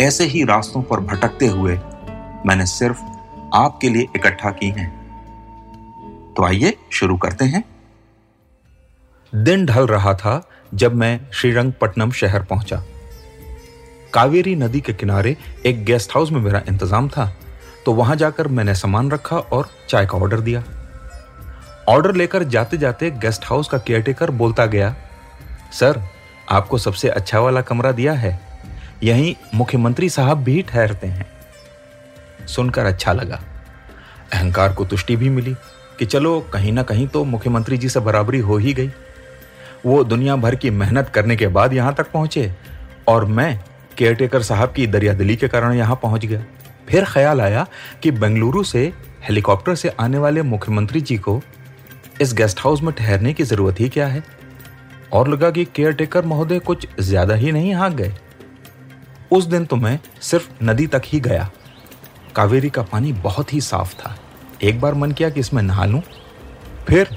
ऐसे ही रास्तों पर भटकते हुए मैंने सिर्फ़ आपके लिए इकट्ठा की हैं। तो आइए शुरू करते हैं। दिन ढल रहा था जब मैं श्रीरंगपट्टनम शहर पहुँचा। कावेरी नदी के किनारे एक गेस्ट हाउस में मेरा इंतज़ाम था तो वहाँ जाकर मैंने सामान रखा और चाय का ऑर्डर दिया। ऑर्डर लेकर जाते जाते गेस्ट हाउस का केयरटेकर बोलता गया, सर, आपको सबसे अच्छा वाला कमरा दिया है। यहीं मुख्यमंत्री साहब भी ठहरते हैं। सुनकर अच्छा लगा। अहंकार को तुष्टि भी मिली कि चलो, कहीं ना कहीं तो मुख्यमंत्री जी से बराबरी हो ही गई। वो दुनिया भर की मेहनत करने के बाद यहाँ तक पहुँचे और मैं केयरटेकर साहब की दरियादिली के कारण यहाँ पहुँच गया। फिर ख्याल आया कि बेंगलुरु से हेलीकॉप्टर से आने वाले मुख्यमंत्री जी को इस गेस्ट हाउस में ठहरने की ज़रूरत ही क्या है? और लगा कि केयरटेकर महोदय कुछ ज़्यादा ही नहीं हाँक गए। उस दिन तो मैं सिर्फ़ नदी तक ही गया। कावेरी का पानी बहुत ही साफ़ था। एक बार मन किया कि इसमें नहा लूँ। फिर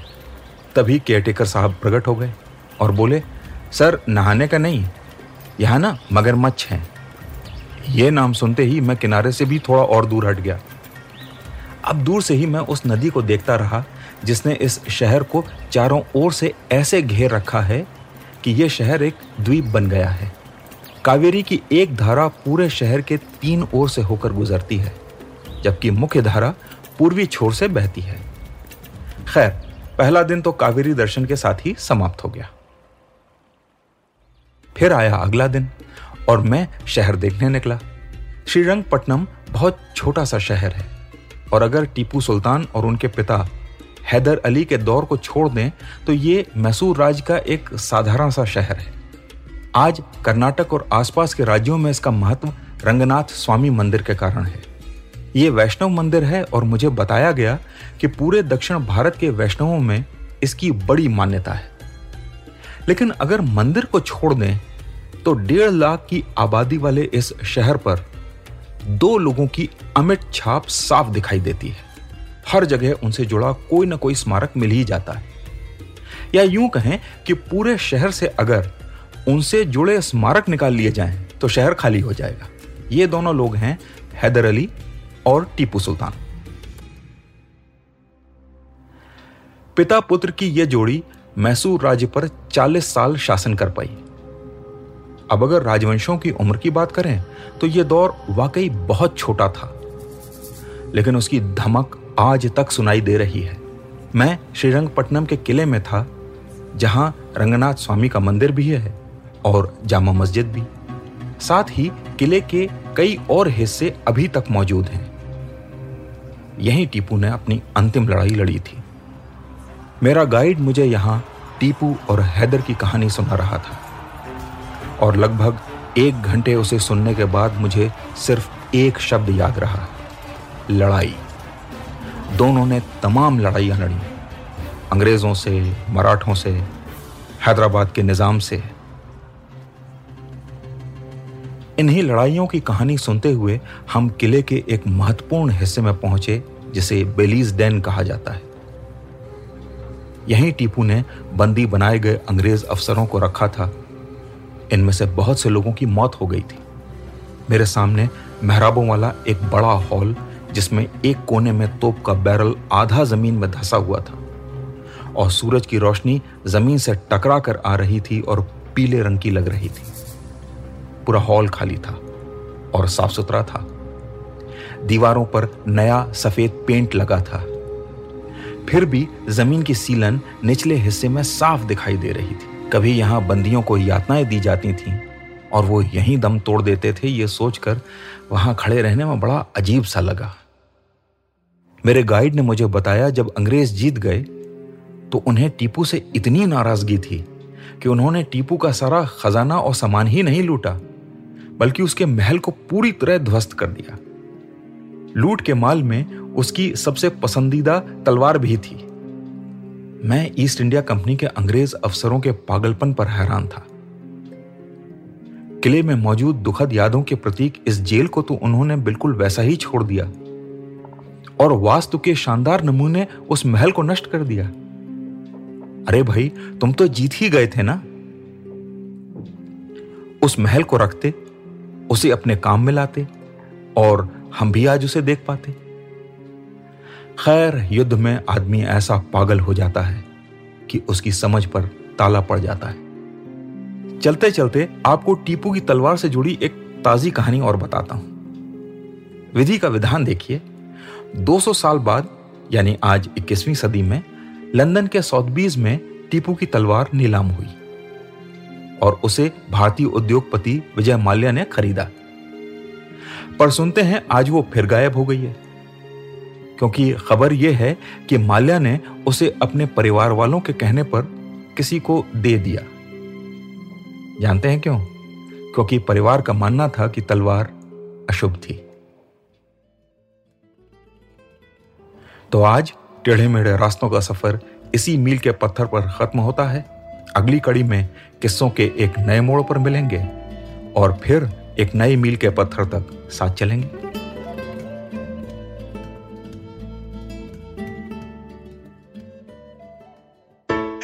तभी केयरटेकर साहब प्रकट हो गए और बोले, सर, नहाने का नहीं, यहाँ ना मगरमच्छ हैं। ये नाम सुनते ही मैं किनारे से भी थोड़ा और दूर हट गया। अब दूर से ही मैं उस नदी को देखता रहा, जिसने इस शहर को चारों ओर से ऐसे घेर रखा है कि यह शहर एक द्वीप बन गया है। कावेरी की एक धारा पूरे शहर के तीन ओर से होकर गुजरती है, जबकि मुख्य धारा पूर्वी छोर से बहती है। खैर, पहला दिन तो कावेरी दर्शन के साथ ही समाप्त हो गया। फिर आया अगला दिन, और मैं शहर देखने निकला। श्रीरंगपट्टनम बहुत छोटा सा शहर है, और अगर टीपू सुल्तान और उनके पिता हैदर अली के दौर को छोड़ दें तो ये मैसूर राज्य का एक साधारण सा शहर है। आज कर्नाटक और आसपास के राज्यों में इसका महत्व रंगनाथ स्वामी मंदिर के कारण है। ये वैष्णव मंदिर है और मुझे बताया गया कि पूरे दक्षिण भारत के वैष्णवों में इसकी बड़ी मान्यता है। लेकिन अगर मंदिर को छोड़ दें तो डेढ़ लाख की आबादी वाले इस शहर पर दो लोगों की अमिट छाप साफ़ दिखाई देती है। हर जगह उनसे जुड़ा कोई ना कोई स्मारक मिल ही जाता है। या यूँ कहें कि पूरे शहर से अगर उनसे जुड़े स्मारक निकाल लिए जाएँ तो शहर खाली हो जाएगा। ये दोनों लोग हैं हैदर अली और टीपू सुल्तान। पिता पुत्र की यह जोड़ी मैसूर राज्य पर 40 साल शासन कर पाई। अब अगर राजवंशों की उम्र की बात करें तो यह दौर वाकई बहुत छोटा था। लेकिन उसकी धमक आज तक सुनाई दे रही है। मैं श्रीरंगपट्टनम के किले में था, जहाँ रंगनाथ स्वामी का मंदिर भी है। और जामा मस्जिद भी। साथ ही किले के कई और हिस्से अभी तक मौजूद हैं। यहीं टीपू ने अपनी अंतिम लड़ाई लड़ी थी। मेरा गाइड मुझे यहाँ टीपू और हैदर की कहानी सुना रहा था। और लगभग एक घंटे उसे सुनने के बाद मुझे सिर्फ़ एक शब्द याद रहा। लड़ाई। दोनों ने तमाम लड़ाइयाँ लड़ी। अंग्रेज़ों से, मराठों से, हैदराबाद के निज़ाम से इन्हीं लड़ाइयों की कहानी सुनते हुए हम किले के एक महत्वपूर्ण हिस्से में पहुँचे, जिसे बेलीज डैन कहा जाता है। यहीं टीपू ने बंदी बनाए गए अंग्रेज़ अफसरों को रखा था। इनमें से बहुत से लोगों की मौत हो गई थी। मेरे सामने मेहराबों वाला एक बड़ा हॉल, जिसमें एक कोने में तोप का बैरल आधा ज़मीन में धसा हुआ था और सूरज की रोशनी ज़मीन से टकरा कर आ रही थी और पीले रंग की लग रही थी। पूरा हॉल खाली था और साफ़ सुथरा था। दीवारों पर नया सफ़ेद पेंट लगा था। फिर भी ज़मीन की सीलन निचले हिस्से में साफ़ दिखाई दे रही थी। कभी यहाँ बंदियों को यातनाएँ दी जाती थीं और वो यहीं दम तोड़ देते थे ये सोचकर वहाँ खड़े रहने में बड़ा अजीब सा लगा। मेरे गाइड ने मुझे बताया, जब अंग्रेज़ जीत गए तो उन्हें टीपू से इतनी नाराज़गी थी कि उन्होंने टीपू का सारा खजाना और सामान ही नहीं लूटा। बल्कि उसके महल को पूरी तरह ध्वस्त कर दिया। लूट के माल में उसकी सबसे पसंदीदा तलवार भी थी। मैं ईस्ट इंडिया कंपनी के अंग्रेज़ अफसरों के पागलपन पर हैरान था। किले में मौजूद दुखद यादों के प्रतीक इस जेल को तो उन्होंने बिल्कुल वैसा ही छोड़ दिया। और वास्तु के शानदार नमूने उस महल को नष्ट कर दिया। अरे भाई, तुम तो जीत ही गए थे ना? उस महल को रखते उसे अपने काम में लाते और हम भी आज उसे देख पाते। खैर, युद्ध में आदमी ऐसा पागल हो जाता है कि उसकी समझ पर ताला पड़ जाता है। चलते चलते आपको टीपू की तलवार से जुड़ी एक ताजी कहानी और बताता हूँ। विधि का विधान देखिए। 200 साल बाद, यानी आज 21वीं सदी में, लंदन के सौदबीज में टीपू की तलवार नीलाम हुई। और उसे भारतीय उद्योगपति विजय माल्या ने खरीदा। पर सुनते हैं, आज वो फिर गायब हो गई है। क्योंकि खबर यह है कि माल्या ने उसे अपने परिवार वालों के कहने पर किसी को दे दिया। जानते हैं क्यों? क्योंकि परिवार का मानना था कि तलवार अशुभ थी। तो आज टेढ़े मेढ़े रास्तों का सफ़र इसी मील के पत्थर पर खत्म होता है। अगली कड़ी में किस्सों के एक नए मोड़ पर मिलेंगे और फिर एक नई मील के पत्थर तक साथ चलेंगे।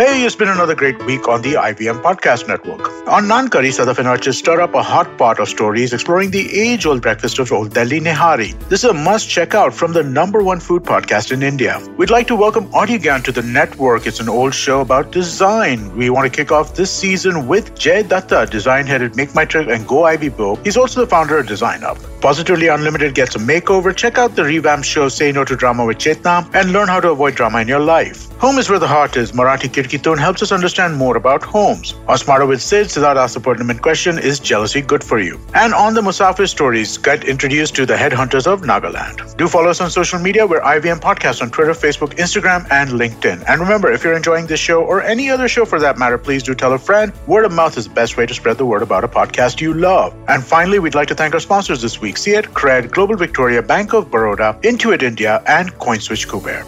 Hey, it's been another great week on the IBM Podcast Network. On Nankari, Sadaf artists stir up a hot pot of stories exploring the age old breakfast of Old Delhi Nihari. This is a must check out from the number one food podcast in India. We'd like to welcome Audiogan to the network. It's an old show about design. We want to kick off this season with Jay Datta, design headed Make My Trip and Go Ivy Bo. He's also the founder of Design Up. Positively Unlimited gets a makeover. Check out the revamped show Say No to Drama with Chetna and learn how to avoid drama in your life. Home is where the heart is. Marathi Kirkitun helps us understand more about homes. On Smarter with Sid, Siddharth asked the pertinent question Is jealousy good for you? And on the Musafir stories, get introduced to the headhunters of Nagaland. Do follow us on social media. We're IVM Podcast on Twitter, Facebook, Instagram, and LinkedIn. And remember, if you're enjoying this show or any other show for that matter, please do tell a friend. Word of mouth is the best way to spread the word about a podcast you love. And finally, we'd like to thank our sponsors this week See it, Cred, Global Victoria, Bank of Baroda, Intuit India, and CoinSwitch Kuber.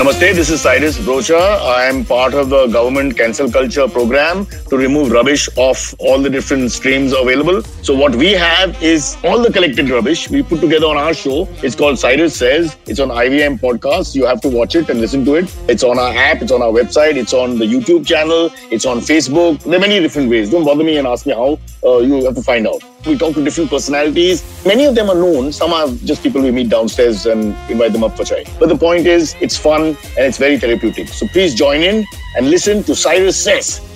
Namaste, this is Cyrus Brocha. I am part of the government cancel culture program to remove rubbish off all the different streams available. So what we have is all the collected rubbish we put together on our show. It's called Cyrus Says. It's on IVM podcast. You have to watch it and listen to it. It's on our app. It's on our website. It's on the YouTube channel. It's on Facebook. There are many different ways. Don't bother me and ask me how. Uh, you have to find out. We talk to different personalities. Many of them are known. Some are just people we meet downstairs and invite them up for chai. But the point is, it's fun and it's very therapeutic. So please join in and listen to Cyrus Says